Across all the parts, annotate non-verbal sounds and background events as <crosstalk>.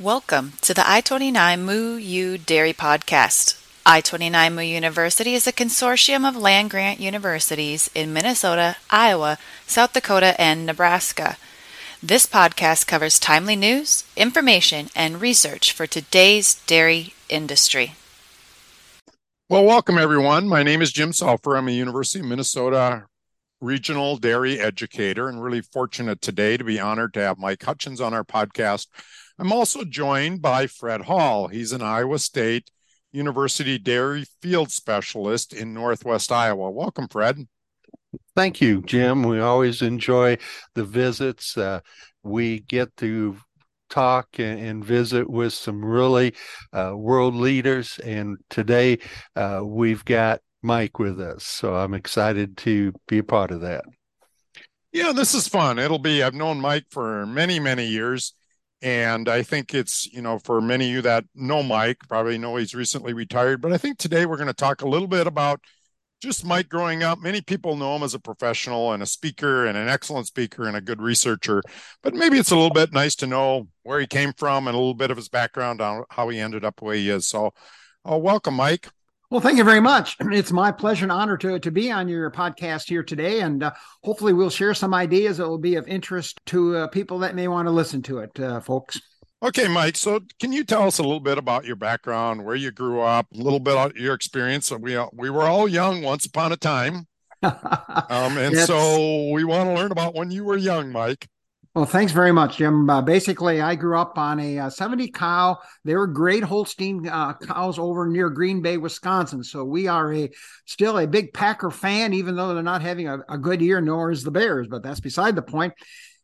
Welcome to the I 29 Moo U Dairy Podcast. I 29 Moo University is a consortium of land grant universities in Minnesota, Iowa, South Dakota, and Nebraska. This podcast covers timely news, information, and research for today's dairy industry. Well, welcome everyone. My name is Jim Salfer. I'm a University of Minnesota regional dairy educator and really fortunate today to be honored to have Mike Hutjens on our podcast I'm also joined by Fred Hall. He's an Iowa State University dairy field specialist in Northwest Iowa. Welcome, Fred. Thank you, Jim. We always enjoy the visits. Uh, we get to talk and, visit with some really uh, world leaders. And today uh, we've got Mike with us. So I'm excited to be a part of that. Yeah, this is fun. It'll be, I've known Mike for many, many years. And I think it's, you know, for many of you that know Mike, probably know he's recently retired. But I think today we're going to talk a little bit about just Mike growing up. Many people know him as a professional and a speaker and an excellent speaker and a good researcher. But maybe it's a little bit nice to know where he came from and a little bit of his background on how he ended up way he is. So, uh, welcome, Mike. Well, thank you very much. <clears throat> It's my pleasure and honor to, to be on your podcast here today. And uh, hopefully, we'll share some ideas that will be of interest to uh, people that may want to listen to it, uh, folks. Okay, Mike. So, can you tell us a little bit about your background, where you grew up, a little bit about your experience? We we were all young once upon a time, <laughs> um, and so we want to learn about when you were young, Mike. Well, thanks very much, Jim. Uh, basically, I grew up on a uh, 70 cow. They were great Holstein uh, cows over near Green Bay, Wisconsin. So we are a still a big Packer fan, even though they're not having a, a good year, nor is the Bears. But that's beside the point.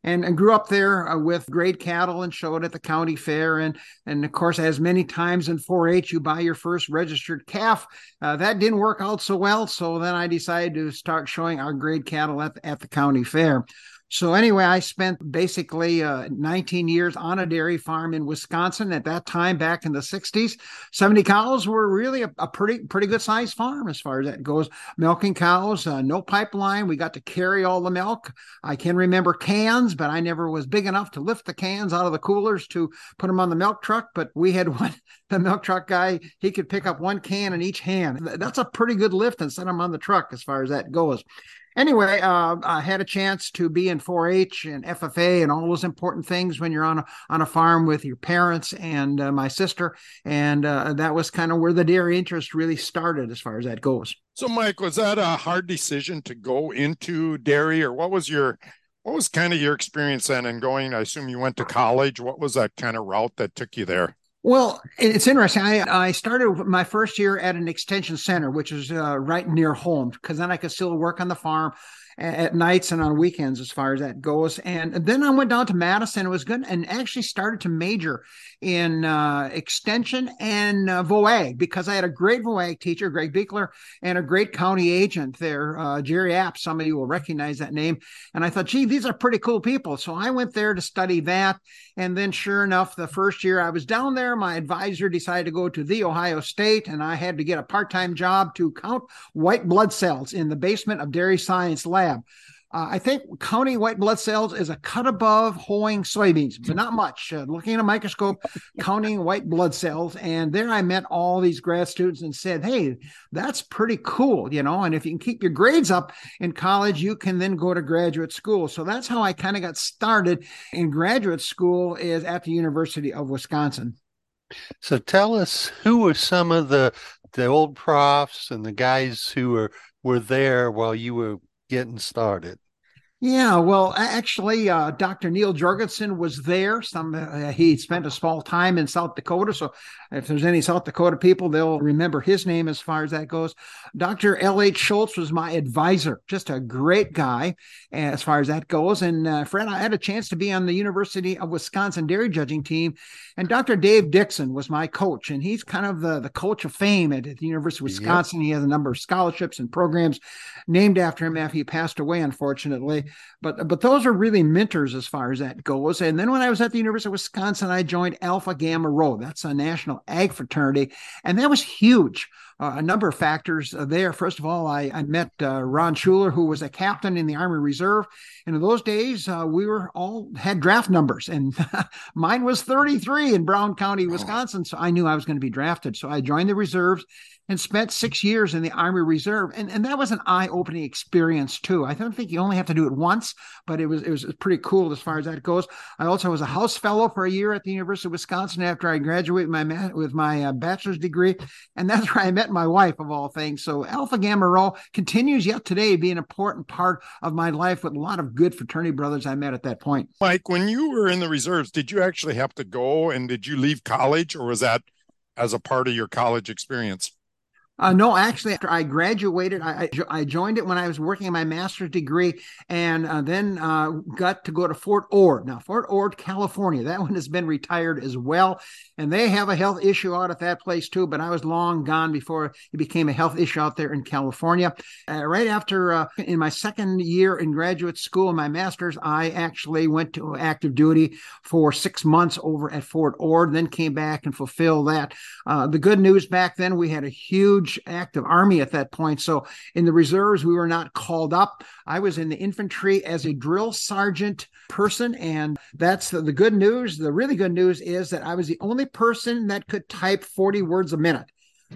And, and grew up there uh, with great cattle and showed at the county fair. And, and of course, as many times in 4 H, you buy your first registered calf. Uh, that didn't work out so well. So then I decided to start showing our great cattle at, at the county fair. So anyway, I spent basically uh, 19 years on a dairy farm in Wisconsin. At that time, back in the 60s, 70 cows were really a, a pretty pretty good sized farm as far as that goes. Milking cows, uh, no pipeline. We got to carry all the milk. I can remember cans, but I never was big enough to lift the cans out of the coolers to put them on the milk truck. But we had <laughs> one. The milk truck guy, he could pick up one can in each hand. That's a pretty good lift and set them on the truck as far as that goes anyway, uh, I had a chance to be in 4-H and FFA and all those important things when you're on a on a farm with your parents and uh, my sister, and uh, that was kind of where the dairy interest really started as far as that goes. So, Mike, was that a hard decision to go into dairy, or what was your what was kind of your experience then in going? I assume you went to college. What was that kind of route that took you there? Well, it's interesting. I, I started my first year at an extension center, which is uh, right near home, because then I could still work on the farm at nights and on weekends as far as that goes. And then I went down to Madison. It was good and actually started to major in uh, extension and uh, VOAG because I had a great VOAG teacher, Greg Beekler, and a great county agent there, uh, Jerry Apps. Some of you will recognize that name. And I thought, gee, these are pretty cool people. So I went there to study that. And then, sure enough, the first year I was down there, my advisor decided to go to the Ohio State, and I had to get a part time job to count white blood cells in the basement of Dairy Science Lab Uh, I think counting white blood cells is a cut above hoeing soybeans, but not much. Uh, looking at a microscope, counting white blood cells. And there I met all these grad students and said, Hey, that's pretty cool, you know. And if you can keep your grades up in college, you can then go to graduate school. So that's how I kind of got started in graduate school is at the University of Wisconsin. So tell us who were some of the the old profs and the guys who were were there while you were getting started? Yeah, well, actually, uh, Dr. Neal Jorgensen was there. Some uh, he spent a small time in South Dakota, so if there's any South Dakota people, they'll remember his name as far as that goes. Dr. L. H. Schultz was my advisor, just a great guy as far as that goes. And uh, Fred, I had a chance to be on the University of Wisconsin dairy judging team, and Dr. Dave Dickson was my coach, and he's kind of the the coach of fame at, at the University of Wisconsin. Yep. He has a number of scholarships and programs named after him after he passed away, unfortunately. But but those are really mentors as far as that goes. And then when I was at the University of Wisconsin, I joined Alpha Gamma Rho. That's a national ag fraternity, and that was huge. uh, a number of factors there. First of all, I, I met uh, Ron Schuler, who was a captain in the Army Reserve, and in those days uh, we were all had draft numbers, and <laughs> mine was 33 in Brown County, oh. Wisconsin. So I knew I was going to be drafted. So I joined the reserves and spent six years in the Army Reserve. And, and that was an eye-opening experience too. I don't think you only have to do it once, but it was it was pretty cool as far as that goes. I also was a house fellow for a year at the University of Wisconsin after I graduated my with my uh, bachelor's degree, and that's where I met my wife of all things. So Alpha Gamma Rho continues yet today to be an important part of my life with a lot of good fraternity brothers I met at that point. Mike, when you were in the reserves, did you actually have to go and did you leave college or was that as a part of your college experience? Uh, no, actually, after I graduated, I, I, joined it when I was working my master's degree, and uh, then uh, got to go to Fort Ord. Now, Fort Ord, California, that one has been retired as well, and they have a health issue out at that place too. But I was long gone before it became a health issue out there in California. Uh, right after, uh, in my second year in graduate school, my master's, I actually went to active duty for six months over at Fort Ord, then came back and fulfilled that. Uh, the good news back then, we had a huge huge active army at that point. So in the reserves, we were not called up. I was in the infantry as a drill sergeant person. And that's the, the good news. The really good news is that I was the only person that could type 40 words a minute.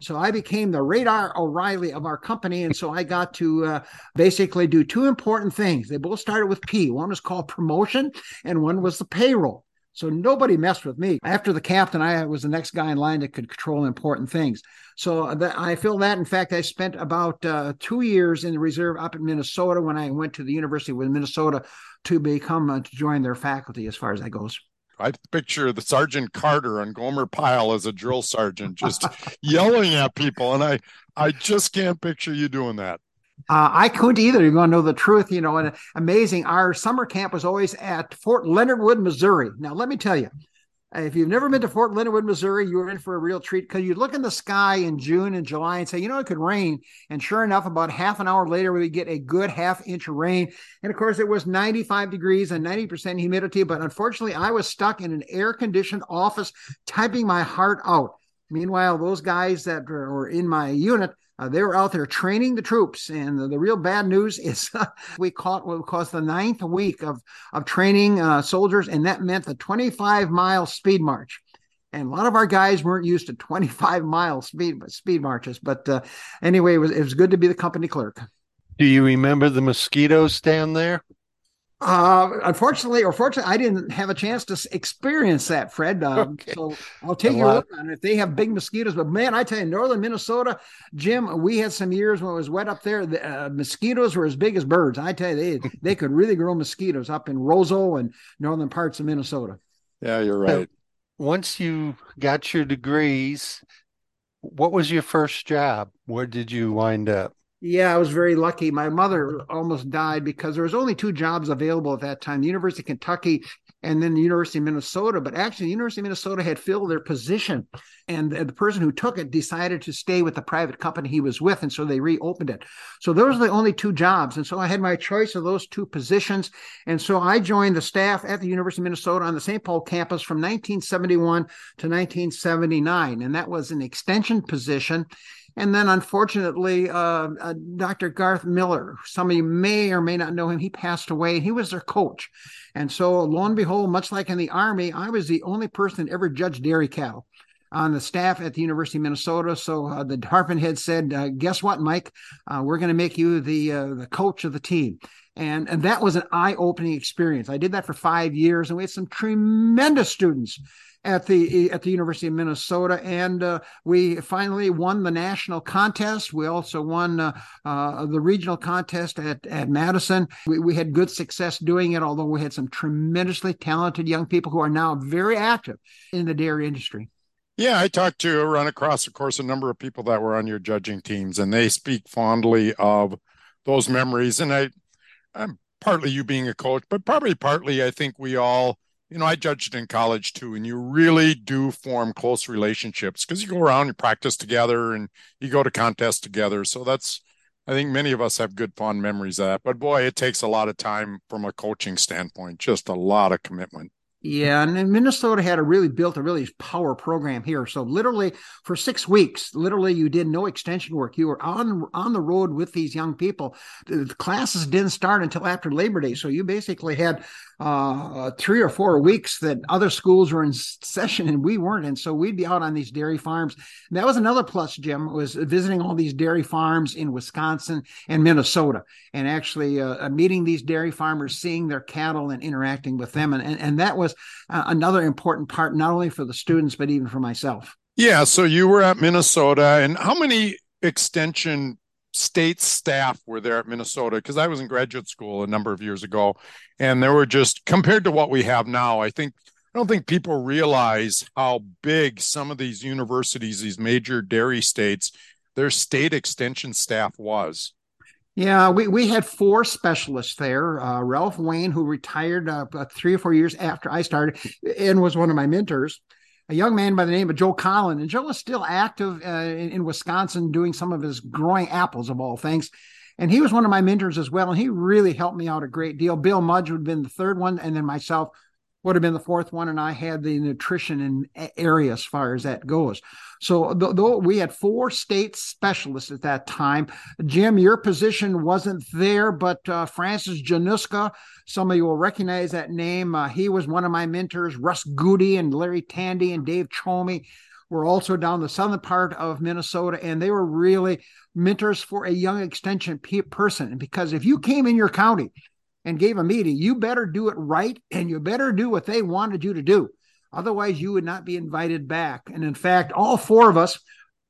So I became the radar O'Reilly of our company. And so I got to uh, basically do two important things. They both started with P. One was called promotion, and one was the payroll. So nobody messed with me. After the captain, I was the next guy in line that could control important things. So that, I feel that. In fact, I spent about uh, two years in the reserve up in Minnesota when I went to the University of Minnesota to become uh, to join their faculty. As far as that goes. I picture the Sergeant Carter on Gomer Pyle as a drill sergeant, just <laughs> yelling at people, and I I just can't picture you doing that. Uh, I couldn't either. You're going to know the truth, you know. And amazing. Our summer camp was always at Fort Leonard Wood, Missouri. Now, let me tell you, if you've never been to Fort Leonard Wood, Missouri, you're in for a real treat because you look in the sky in June and July and say, you know, it could rain. And sure enough, about half an hour later, we get a good half inch of rain. And of course, it was 95 degrees and 90% humidity. But unfortunately, I was stuck in an air conditioned office typing my heart out. Meanwhile, those guys that were in my unit, uh, they were out there training the troops, and the, the real bad news <laughs> is uh, we caught what was the ninth week of of training uh, soldiers, and that meant the 25 mile speed march. And a lot of our guys weren't used to <laughs> 25 mile speed speed marches, but uh, anyway, it was it was good to be the company clerk. Do you remember the mosquitoes down there? Uh, unfortunately, or fortunately, I didn't have a chance to experience that, Fred. <laughs> Um, okay. So I'll take a your look on it. If they have big mosquitoes, but man, I tell you, northern Minnesota, Jim, we had some years when it was wet up there. The uh, mosquitoes were as big as birds. I tell you, they <laughs> they could really grow mosquitoes up in Roseau and northern parts of Minnesota. Yeah, you're right. once you got your degrees, what was your first job? Where did you wind up? Yeah, I was very lucky. My mother almost died because there was only two jobs available at that time: the University of Kentucky and then the University of Minnesota. But actually, the University of Minnesota had filled their position, and the person who took it decided to stay with the private company he was with, and so they reopened it. So those were the only two jobs, and so I had my choice of those two positions, and so I joined the staff at the University of Minnesota on the St. Paul campus from 1971 to 1979, and that was an extension position. And then, unfortunately, uh, uh, Dr. Garth Miller, some of you may or may not know him, he passed away. He was their coach. And so, lo and behold, much like in the Army, I was the only person that ever judged dairy cattle on the staff at the University of Minnesota. So uh, the department head said, uh, "Guess what, Mike? Uh, we're going to make you the uh, the coach of the team." And, and that was an eye-opening experience. I did that for five years, and we had some tremendous students at the at the University of Minnesota, and uh, we finally won the national contest. We also won uh, uh, the regional contest at at Madison. We, we had good success doing it, although we had some tremendously talented young people who are now very active in the dairy industry. Yeah, I talked to run across, of course, a number of people that were on your judging teams, and they speak fondly of those memories. And I, I'm partly you being a coach, but probably partly I think we all you know, I judged in college too, and you really do form close relationships because you go around, you practice together, and you go to contests together. So that's, I think many of us have good fond memories of that. But boy, it takes a lot of time from a coaching standpoint, just a lot of commitment. Yeah, and Minnesota had a really built a really power program here. So literally for six weeks, literally you did no extension work. You were on on the road with these young people. The classes didn't start until after Labor Day, so you basically had uh, three or four weeks that other schools were in session and we weren't. And so we'd be out on these dairy farms. And that was another plus, Jim, was visiting all these dairy farms in Wisconsin and Minnesota and actually uh, meeting these dairy farmers, seeing their cattle and interacting with them. And, and, and that was uh, another important part, not only for the students, but even for myself. Yeah. So you were at Minnesota and how many extension state staff were there at Minnesota because I was in graduate school a number of years ago, and there were just compared to what we have now. I think I don't think people realize how big some of these universities, these major dairy states, their state extension staff was. Yeah, we, we had four specialists there. Uh, Ralph Wayne, who retired uh, three or four years after I started and was one of my mentors a young man by the name of Joe Conlin. And Joe is still active uh, in, in, Wisconsin doing some of his growing apples of all things. And he was one of my mentors as well. And he really helped me out a great deal. Bill Mudge would have been the third one. And then myself would have been the fourth one. And I had the nutrition in area as far as that goes. So though we had four state specialists at that time, Jim, your position wasn't there, but uh, Francis Januska, some of you will recognize that name. Uh, he was one of my mentors. Russ Goody and Larry Tandy and Dave Chomey were also down the southern part of Minnesota, and they were really mentors for a young extension person. Because if you came in your county and gave a meeting, you better do it right, and you better do what they wanted you to do. Otherwise, you would not be invited back. And in fact, all four of us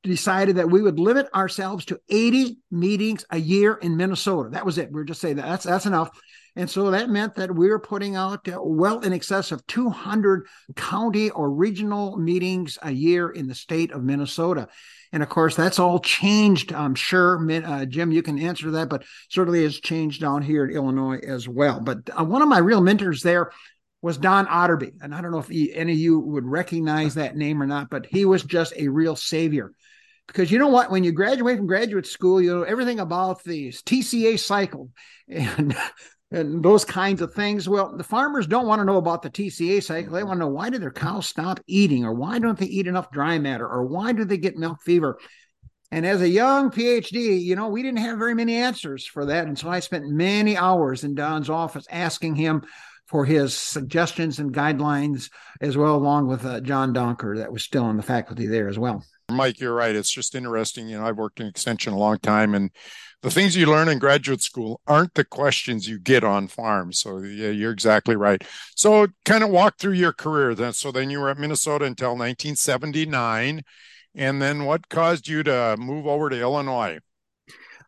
decided that we would limit ourselves to 80 meetings a year in Minnesota. That was it. We were just saying that that's that's enough. And so that meant that we were putting out uh, well in excess of 200 county or regional meetings a year in the state of Minnesota. And of course, that's all changed. I'm sure, uh, Jim, you can answer that, but certainly has changed down here in Illinois as well. But uh, one of my real mentors there was Don Otterby. And I don't know if he, any of you would recognize that name or not, but he was just a real savior. Because you know what? When you graduate from graduate school, you know everything about the TCA cycle <laughs> and, and those kinds of things. Well, the farmers don't want to know about the TCA cycle. They want to know why do their cows stop eating, or why don't they eat enough dry matter, or why do they get milk fever? And as a young PhD, you know, we didn't have very many answers for that. And so I spent many hours in Don's office asking him for his suggestions and guidelines as well, along with uh, John Donker, that was still on the faculty there as well. Mike, you're right. It's just interesting. You know, I've worked in extension a long time, and the things you learn in graduate school aren't the questions you get on farms. So yeah, you're exactly right. So kind of walk through your career then. So then you were at Minnesota until 1979, and then what caused you to move over to Illinois?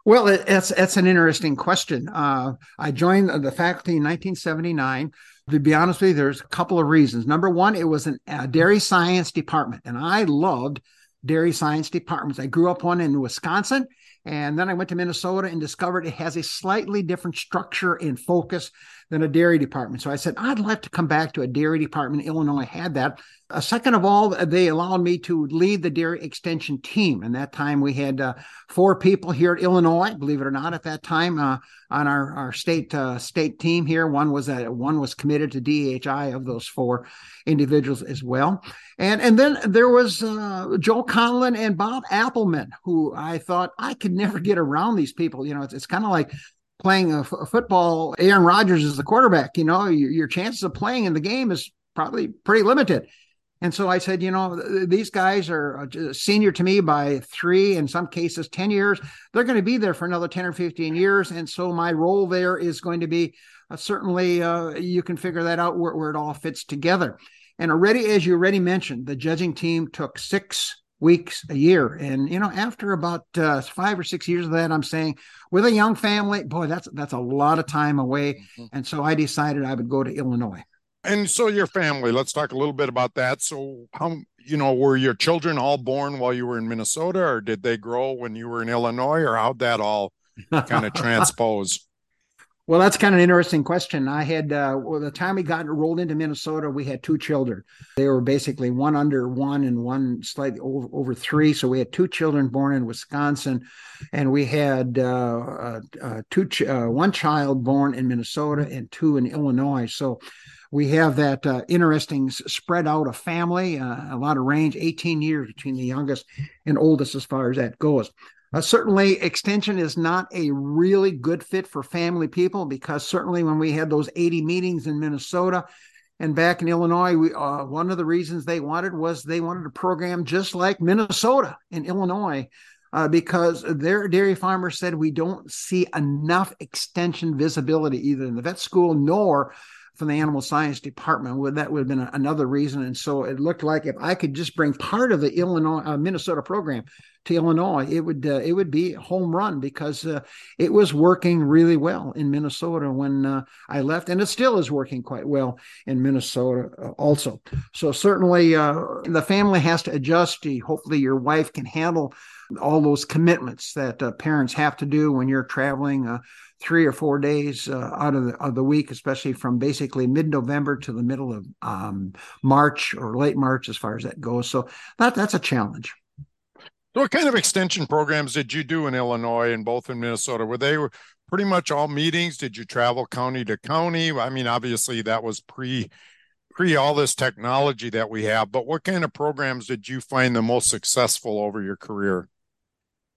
Well, it's it's an interesting question. Uh, I joined the faculty in 1979. To be honest with you, there's a couple of reasons. Number one, it was a uh, dairy science department, and I loved dairy science departments. I grew up one in Wisconsin, and then I went to Minnesota and discovered it has a slightly different structure and focus than a dairy department. So I said, I'd like to come back to a dairy department. Illinois had that. Uh, second of all, they allowed me to lead the dairy extension team. And that time we had uh, four people here at Illinois, believe it or not, at that time uh, on our, our state uh, state team here. One was uh, one was committed to DHI of those four individuals as well. And and then there was uh, Joe Conlin and Bob Appleman, who I thought I could never get around these people. You know, it's, it's kind of like playing a, f- football, Aaron Rodgers is the quarterback. You know, your, your chances of playing in the game is probably pretty limited. And so I said, you know, these guys are uh, senior to me by three, in some cases, 10 years. They're going to be there for another 10 or 15 years. And so my role there is going to be uh, certainly, uh, you can figure that out where, where, it all fits together. And already, as you already mentioned, the judging team took six weeks a year. And you know, after about uh, five or six years of that, I'm saying, with a young family, boy, that's that's a lot of time away. Mm-hmm. And so I decided I would go to Illinois. And so your family, let's talk a little bit about that. So how you know, were your children all born while you were in Minnesota, or did they grow when you were in Illinois, or how'd that all kind of <laughs> transpose? Well, that's kind of an interesting question. I had, uh, well, the time we got rolled into Minnesota, we had two children. They were basically one under one and one slightly over, over three. So we had two children born in Wisconsin, and we had uh, uh, uh two, ch- uh, one child born in Minnesota and two in Illinois. So we have that uh, interesting spread out of family, uh, a lot of range, 18 years between the youngest and oldest as far as that goes. Uh, certainly, extension is not a really good fit for family people because certainly when we had those 80 meetings in Minnesota and back in Illinois, we, uh, one of the reasons they wanted was they wanted a program just like Minnesota and Illinois. Uh, because their dairy farmers said we don't see enough extension visibility either in the vet school nor from the animal science department. Would that would have been another reason? And so it looked like if I could just bring part of the Illinois uh, Minnesota program to Illinois, it would uh, it would be home run because uh, it was working really well in Minnesota when uh, I left, and it still is working quite well in Minnesota uh, also. So certainly uh, the family has to adjust. Hopefully, your wife can handle all those commitments that parents have to do when you're traveling three or four days uh, out of the, of the week, especially from basically mid November to the middle of um, March or late March, as far as that goes. So that that's a challenge. So what kind of extension programs did you do in Illinois and both in Minnesota? Were they pretty much all meetings? Did you travel county to county? I mean, obviously that was pre pre all this technology that we have, but what kind of programs did you find the most successful over your career?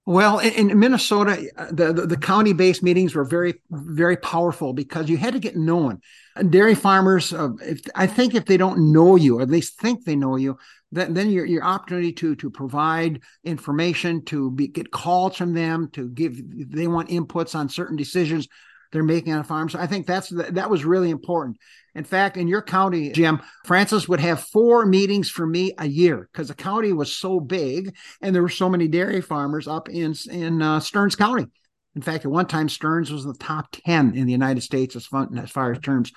Well, in, in Minnesota, the, the, the county based meetings were very, very powerful because you had to get known. Dairy farmers, uh, if, I think if they don't know you, or at least think they know you, then, then your, your opportunity to, to provide information, to be, get calls from them, to give, they want inputs on certain decisions they're making on a farm. So I think that's that was really important. In fact, in your county, Jim, Francis would have four meetings for me a year because the county was so big and there were so many dairy farmers up in in uh, Stearns County. In fact, at one time, Stearns was in the top ten in the United States as far as, far as terms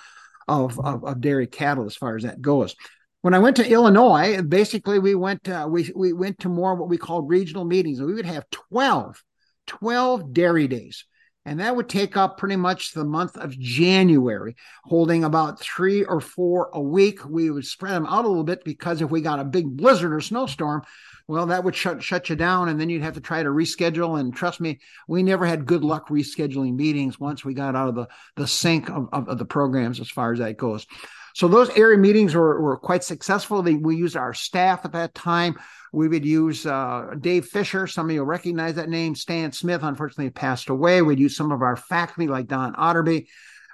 of, of, of dairy cattle, as far as that goes. When I went to Illinois, basically we went uh, we we went to more what we called regional meetings, and we would have 12, 12 dairy days and that would take up pretty much the month of January, holding about three or four a week. We would spread them out a little bit because if we got a big blizzard or snowstorm, well, that would shut shut you down, and then you'd have to try to reschedule. And trust me, we never had good luck rescheduling meetings once we got out of the the sync of, of, of the programs as far as that goes. So those area meetings were, were quite successful. They, we used our staff at that time. We would use uh, Dave Fisher. Some of you recognize that name. Stan Smith, unfortunately, passed away. We'd use some of our faculty like Don Otterby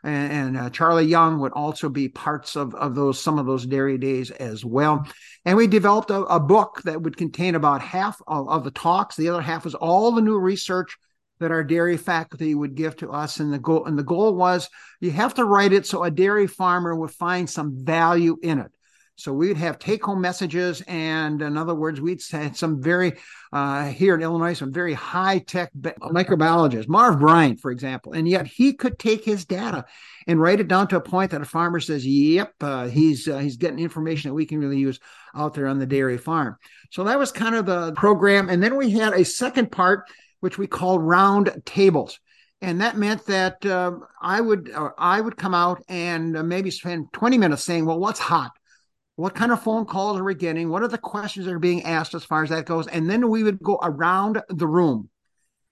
and, and uh, Charlie Young would also be parts of, of those some of those dairy days as well. And we developed a, a book that would contain about half of, of, the talks. The other half was all the new research that our dairy faculty would give to us. And the goal and the goal was you have to write it so a dairy farmer would find some value in it. So we'd have take home messages. And in other words, we'd had some very, uh, here in Illinois, some very high tech microbiologists, Marv Bryant, for example. And yet he could take his data and write it down to a point that a farmer says, yep, uh, he's, uh, he's getting information that we can really use out there on the dairy farm. So that was kind of the program. And then we had a second part, which we called round tables and that meant that uh, I would uh, I would come out and uh, maybe spend 20 minutes saying, well, what's hot? What kind of phone calls are we getting? What are the questions that are being asked as far as that goes? And then we would go around the room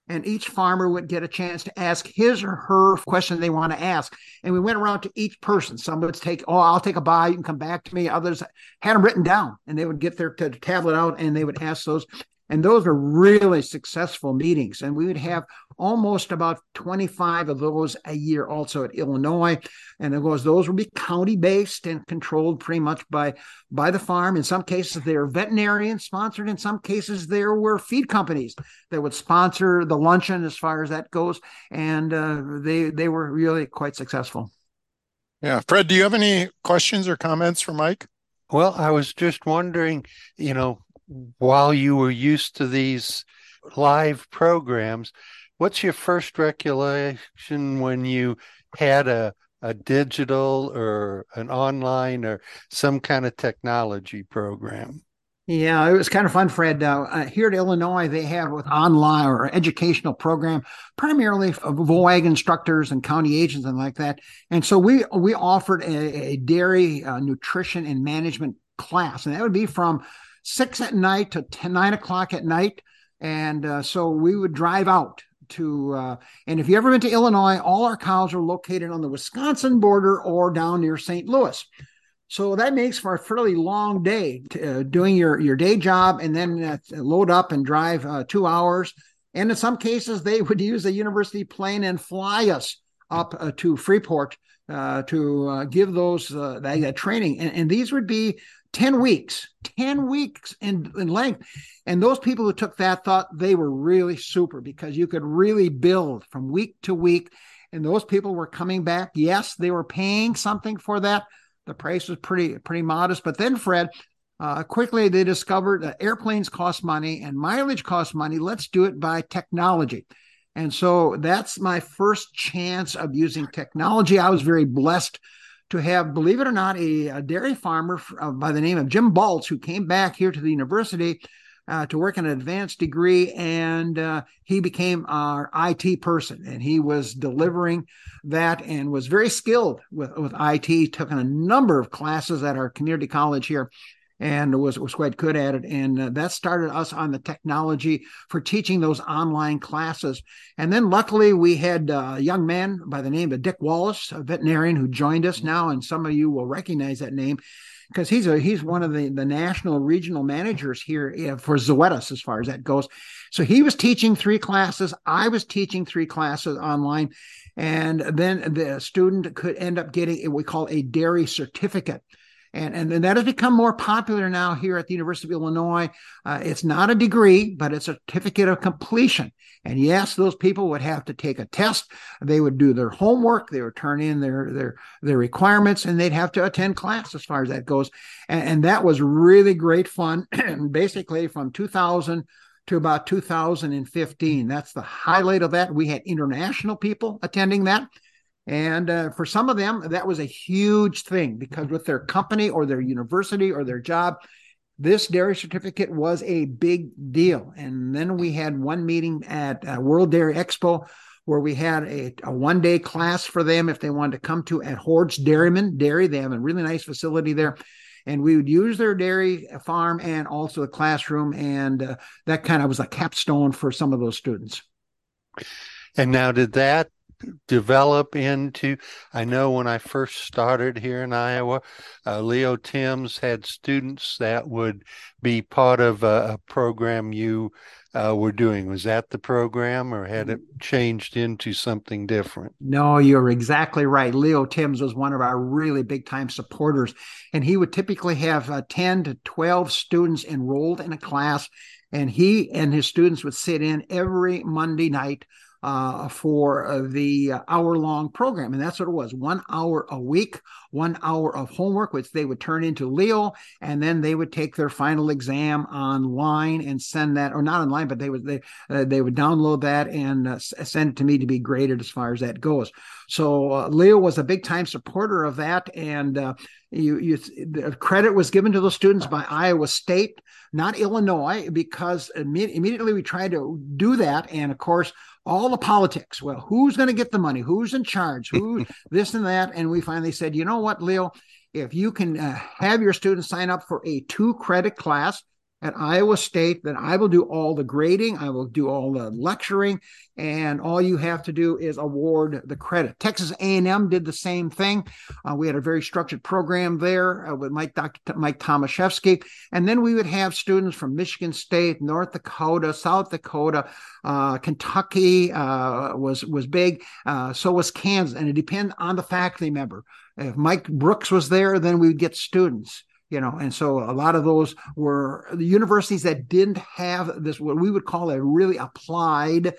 and each farmer would get a chance to ask his or her question they want to ask. And we went around to each person. Some would take, oh, I'll take a buy. You can come back to me. Others had them written down and they would get their tablet out and they would ask those. And those were really successful meetings. And we would have almost about 25 of those a year also at Illinois. And of course, those would be county based and controlled pretty much by, by the farm. In some cases, they were veterinarian sponsored. In some cases, there were feed companies that would sponsor the luncheon as far as that goes. And uh, they, they were really quite successful. Yeah. Fred, do you have any questions or comments for Mike? Well, I was just wondering, you know, while you were used to these live programs, what's your first recollection when you had a a digital or an online or some kind of technology program? Yeah, it was kind of fun, Fred. Uh, uh, here at Illinois, they have with online or educational program, primarily for VOAG instructors and county agents and like that. And so we we offered a, a dairy uh, nutrition and management class, and that would be from six at night to 10, nine o'clock at night. And uh, so we would drive out to, uh, and if you ever been to Illinois, all our cows are located on the Wisconsin border or down near St. Louis. So that makes for a fairly long day to, uh, doing your, your day job and then uh, load up and drive uh, two hours. And in some cases, they would use a university plane and fly us up uh, to Freeport uh, to uh, give those that, that, training. And, and, these would be 10 weeks, 10 weeks in, in length. And those people who took that thought they were really super because you could really build from week to week. And those people were coming back. Yes, they were paying something for that the price was pretty pretty modest. But then, Fred, uh, quickly they discovered that airplanes cost money and mileage costs money. Let's do it by technology. And so that's my first chance of using technology. I was very blessed to have, believe it or not, a, a dairy farmer uh, by the name of Jim Baltz who came back here to the university uh, to work an advanced degree, and uh, he became our IT person, and he was delivering that and was very skilled with with IT. Took a number of classes at our community college here, and was was quite good at it. And uh, that started us on the technology for teaching those online classes. And then luckily we had a young man by the name of Dick Wallace, a veterinarian, who joined us now, and some of you will recognize that name because he's a he's one of the the national regional managers here eh, for Zoetis as far as that goes. So he was teaching three classes. I was teaching three classes online, and then the student could end up getting what we call a dairy certificate. And, and, and that has become more popular now here at the University of Illinois. Uh, it's not a degree, but it's a certificate of completion. And yes, those people would have to take a test. They would do their homework. They would turn in their their their requirements, and they'd have to attend class as far as that goes. And, and that was really great fun. <clears throat> Basically, from 2000 to about 2015, that's the highlight of that. We had international people attending that. And uh, for some of them, that was a huge thing because with their company or their university or their job, this dairy certificate was a big deal. And then we had one meeting at uh, World Dairy Expo where we had a, a one day class for them if they wanted to come to at Hoard's Dairyman Dairy. They have a really nice facility there. And we would use their dairy farm and also the classroom. And uh, that kind of was a capstone for some of those students. And now, did that develop into i know when i first started here in iowa uh, leo timms had students that would be part of a, a program you uh, were doing. Was that the program or had it changed into something different? No you're exactly right. Leo timms was one of our really big time supporters and he would typically have uh, 10 to 12 students enrolled in a class and he and his students would sit in every monday night uh, for uh, the hour long program. And that's what it was one hour a week, one hour of homework, which they would turn into Leo. And then they would take their final exam online and send that, or not online, but they would, they, uh, they would download that and uh, send it to me to be graded as far as that goes. So uh, Leo was a big time supporter of that. And uh, you, you, the credit was given to those students by Iowa State, not Illinois, because immediately we tried to do that. And of course, all the politics. Well, who's going to get the money? Who's in charge? Who <laughs> this and that? And we finally said, you know what, Leo, if you can uh, have your students sign up for a two credit class, at Iowa State, then I will do all the grading, I will do all the lecturing, and all you have to do is award the credit. Texas A&M did the same thing. Uh, we had a very structured program there uh, with Mike Dr. Mike Tomaszewski, and then we would have students from Michigan State, North Dakota, South Dakota, uh, Kentucky uh, was was big. Uh, so was Kansas, and it depends on the faculty member. If Mike Brouk was there, then we would get students you know and so a lot of those were the universities that didn't have this what we would call a really applied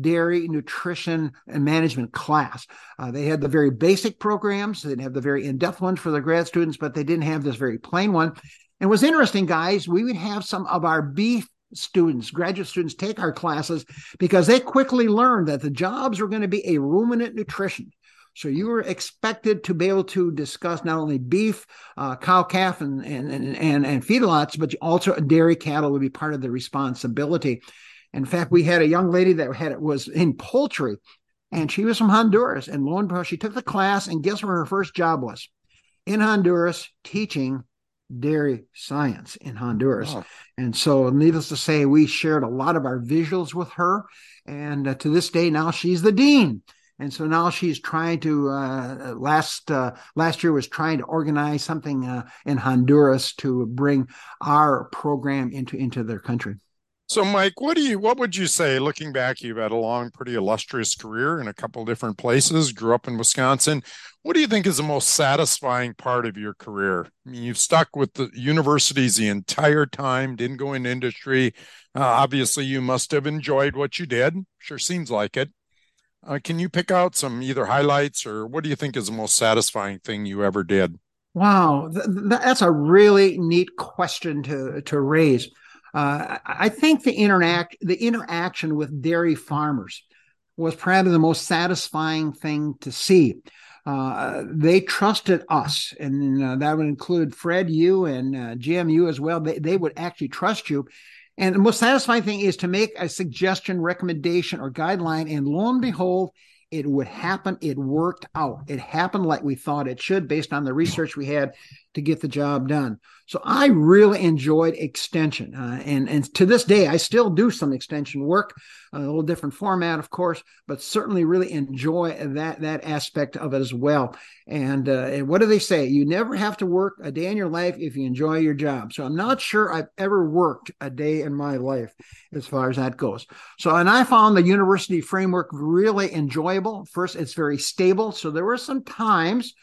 dairy nutrition and management class uh, they had the very basic programs they didn't have the very in-depth ones for the grad students but they didn't have this very plain one and what's interesting guys we would have some of our beef students, graduate students take our classes because they quickly learned that the jobs were going to be a ruminant nutrition. So you were expected to be able to discuss not only beef, uh, cow, calf, and and and and feedlots, but also dairy cattle would be part of the responsibility. In fact, we had a young lady that had was in poultry, and she was from Honduras. And lo and behold, she took the class, and guess where her first job was? In Honduras, teaching dairy science in Honduras. And so, needless to say, we shared a lot of our visuals with her. And uh, to this day, now she's the dean. And so now she's trying to uh, last uh, last year was trying to organize something uh, in Honduras to bring our program into into their country. So, Mike, what do you what would you say looking back? You've had a long, pretty illustrious career in a couple different places. Grew up in Wisconsin. What do you think is the most satisfying part of your career? I mean, you've stuck with the universities the entire time. Didn't go into industry. Uh, obviously, you must have enjoyed what you did. Sure seems like it. Uh, can you pick out some either highlights or what do you think is the most satisfying thing you ever did? Wow, th- that's a really neat question to to raise. Uh, I think the interact the interaction with dairy farmers was probably the most satisfying thing to see. Uh, they trusted us, and uh, that would include Fred, you, and uh, Jim, you as well. They, they would actually trust you and the most satisfying thing is to make a suggestion, recommendation, or guideline, and lo and behold, it would happen. It worked out. It happened like we thought it should based on the research we had to get the job done. So I really enjoyed extension. Uh, and, and to this day, I still do some extension work, a little different format, of course, but certainly really enjoy that, that aspect of it as well. And, uh, and what do they say? You never have to work a day in your life if you enjoy your job. So I'm not sure I've ever worked a day in my life as far as that goes. So, and I found the university framework really enjoyable. First, it's very stable. So there were some times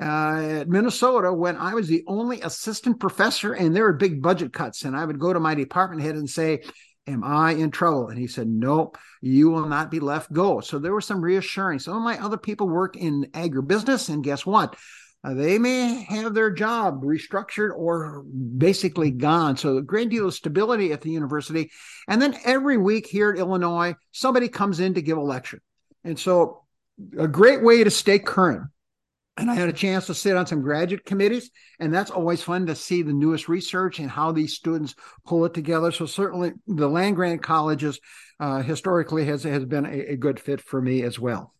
uh, at Minnesota when I was the only assistant professor and there were big budget cuts. And I would go to my department head and say, Am I in trouble? And he said, Nope, you will not be left go. So there was some reassuring. Some of my other people work in agribusiness, and guess what? Uh, they may have their job restructured or basically gone. So a great deal of stability at the university. And then every week here at Illinois, somebody comes in to give a lecture. And so a great way to stay current and I had a chance to sit on some graduate committees, and that's always fun to see the newest research and how these students pull it together. So certainly, the land grant colleges uh, historically has has been a, a, good fit for me as well.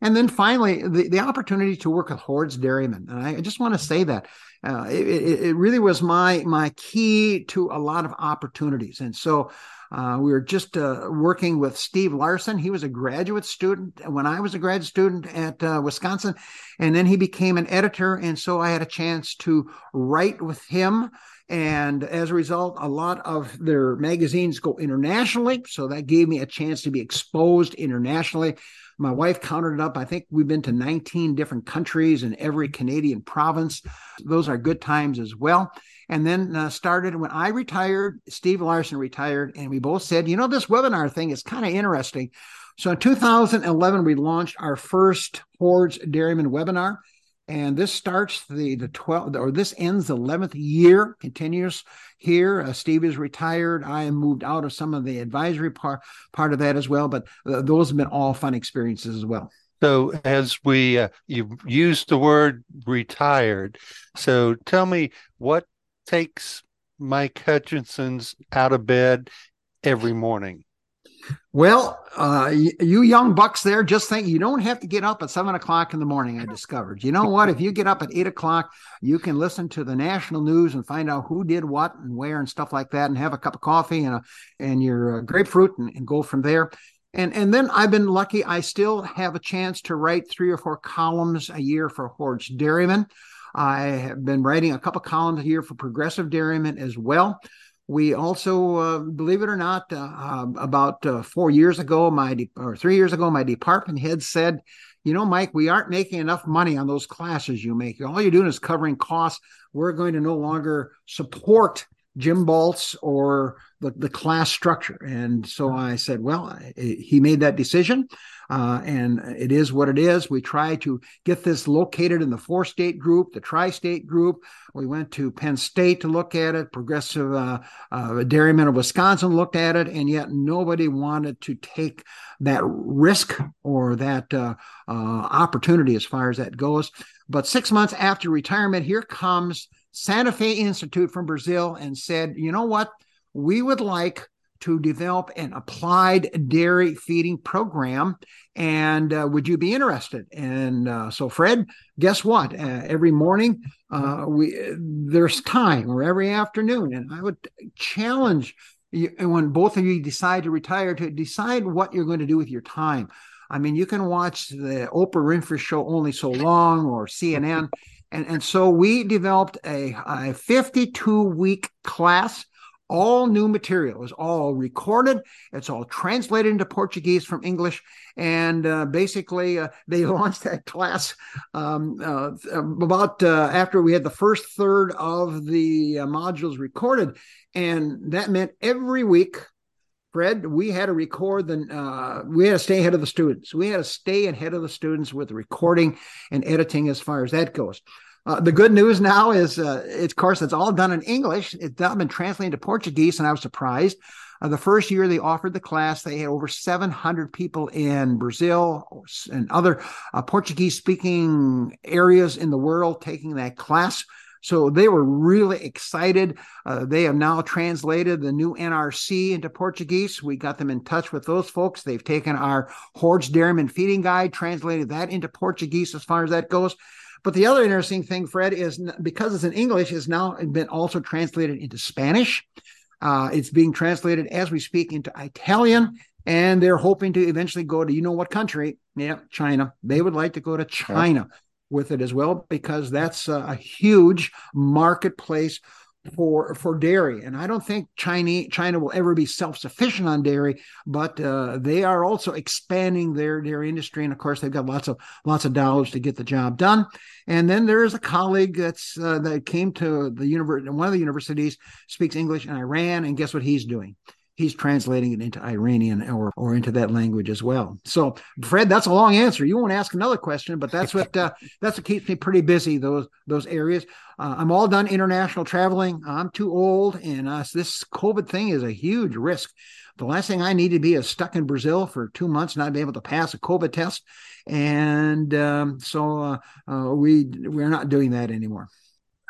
And then finally, the, the opportunity to work with Hoard's Dairymen, and I just want to say that uh, it, it really was my my key to a lot of opportunities. And so uh, we were just uh, working with Steve Larson. He was a graduate student when I was a graduate student at uh, Wisconsin, and then he became an editor. And so I had a chance to write with him. And as a result, a lot of their magazines go internationally. So that gave me a chance to be exposed internationally. My wife counted it up. I think we've been to 19 different countries in every Canadian province. Those are good times as well and then uh, started when I retired, Steve Larson retired, and we both said, you know, this webinar thing is kind of interesting. So in 2011, we launched our first Hoard's Dairyman webinar. And this starts the the 12th, or this ends the 11th year, continues here. Uh, Steve is retired. I am moved out of some of the advisory part, part of that as well. But uh, those have been all fun experiences as well. So, as we uh, you used the word retired, so tell me what takes Mike Hutjens out of bed every morning? Well, uh, you young bucks there, just think you don't have to get up at seven o'clock in the morning. I discovered. You know what? If you get up at eight o'clock, you can listen to the national news and find out who did what and where and stuff like that, and have a cup of coffee and a, and your uh, grapefruit and, and go from there. And and then I've been lucky. I still have a chance to write three or four columns a year for Hoard's Dairyman. I have been writing a couple columns a year for Progressive Dairyman as well. We also, uh, believe it or not, uh, uh, about uh, four years ago, my de- or three years ago, my department head said, "You know, Mike, we aren't making enough money on those classes you make. All you're doing is covering costs. We're going to no longer support Jim Baltz or the, the class structure. And so I said, well, he made that decision. Uh, and it is what it is. We try to get this located in the four state group, the tri state group. We went to Penn State to look at it. Progressive uh, uh, Dairymen of Wisconsin looked at it, and yet nobody wanted to take that risk or that uh, uh, opportunity as far as that goes. But six months after retirement, here comes Santa Fe Institute from Brazil and said, you know what? We would like to develop an applied dairy feeding program. And uh, would you be interested? And uh, so, Fred, guess what? Uh, every morning, uh, we there's time, or every afternoon, and I would challenge you when both of you decide to retire to decide what you're going to do with your time. I mean, you can watch the Oprah Winfrey show only so long, or CNN. And, and so we developed a, a 52 week class all new material. Is all recorded. It's all translated into portuguese from english. And uh, basically uh, they <laughs> launched that class um, uh, about uh, after we had the first third of the uh, modules recorded. And that meant every week Fred, we had to record the, uh, we had to stay ahead of the students. We had to stay ahead of the students with recording and editing as far as that goes. Uh, the good news now is, uh, of course, it's all done in English. It's not been translated to Portuguese, and I was surprised. Uh, the first year they offered the class, they had over 700 people in Brazil and other uh, Portuguese speaking areas in the world taking that class. So they were really excited. Uh, they have now translated the new NRC into Portuguese. We got them in touch with those folks. They've taken our Hoard's Dairyman Feeding Guide, translated that into Portuguese as far as that goes. But the other interesting thing, Fred, is because it's in English, is now been also translated into Spanish. Uh, it's being translated as we speak into Italian, and they're hoping to eventually go to you know what country? Yeah, China. They would like to go to China with it as well because that's a huge marketplace for for dairy. And i don't think china china will ever be self-sufficient on dairy but uh, they are also expanding their dairy industry. And of course they've got lots of lots of dollars to get the job done. And then there's a colleague that's uh, that came to the university one of the universities speaks english in iran. And guess what he's doing he's translating it into Iranian or or into that language as well. So, Fred, that's a long answer. You won't ask another question, but that's what uh, <laughs> that's what keeps me pretty busy. Those those areas. Uh, I'm all done international traveling. I'm too old, and uh, this COVID thing is a huge risk. The last thing I need to be is stuck in Brazil for two months, not be able to pass a COVID test, and um, so uh, uh, we we're not doing that anymore.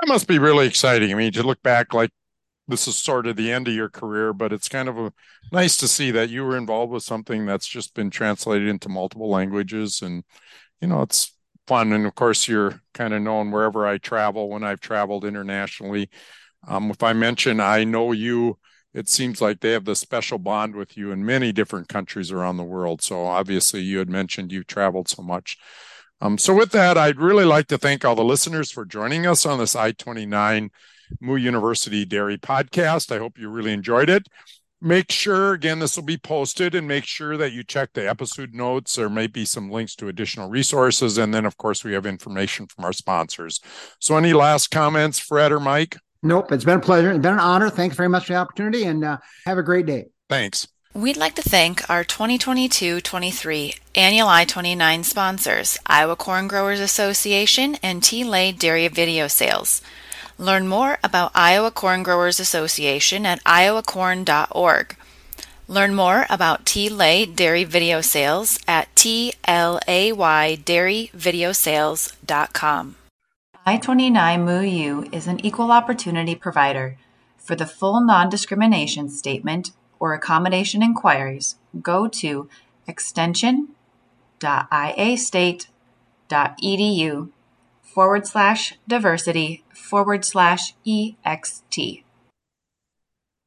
That must be really exciting. I mean, to look back, like this is sort of the end of your career, but it's kind of a, nice to see that you were involved with something that's just been translated into multiple languages, and you know it's fun. And of course, you're kind of known wherever I travel when I've traveled internationally. Um, if I mention I know you, it seems like they have the special bond with you in many different countries around the world. So obviously, you had mentioned you've traveled so much. Um, so with that, I'd really like to thank all the listeners for joining us on this I twenty nine Moo University Dairy podcast. I hope you really enjoyed it. Make sure, again, this will be posted and make sure that you check the episode notes. There may be some links to additional resources. And then, of course, we have information from our sponsors. So, any last comments, Fred or Mike? Nope. It's been a pleasure. It's been an honor. Thanks very much for the opportunity and uh, have a great day. Thanks. We'd like to thank our 2022-23 annual I-29 sponsors, Iowa Corn Growers Association and T-Lay Dairy Video Sales. Learn more about Iowa Corn Growers Association at iowacorn.org. Learn more about T Lay Dairy Video Sales at tlaydairyvideosales.com. I 29 MooU is an equal opportunity provider. For the full non discrimination statement or accommodation inquiries, go to extension.iastate.edu forward slash diversity forward slash ext.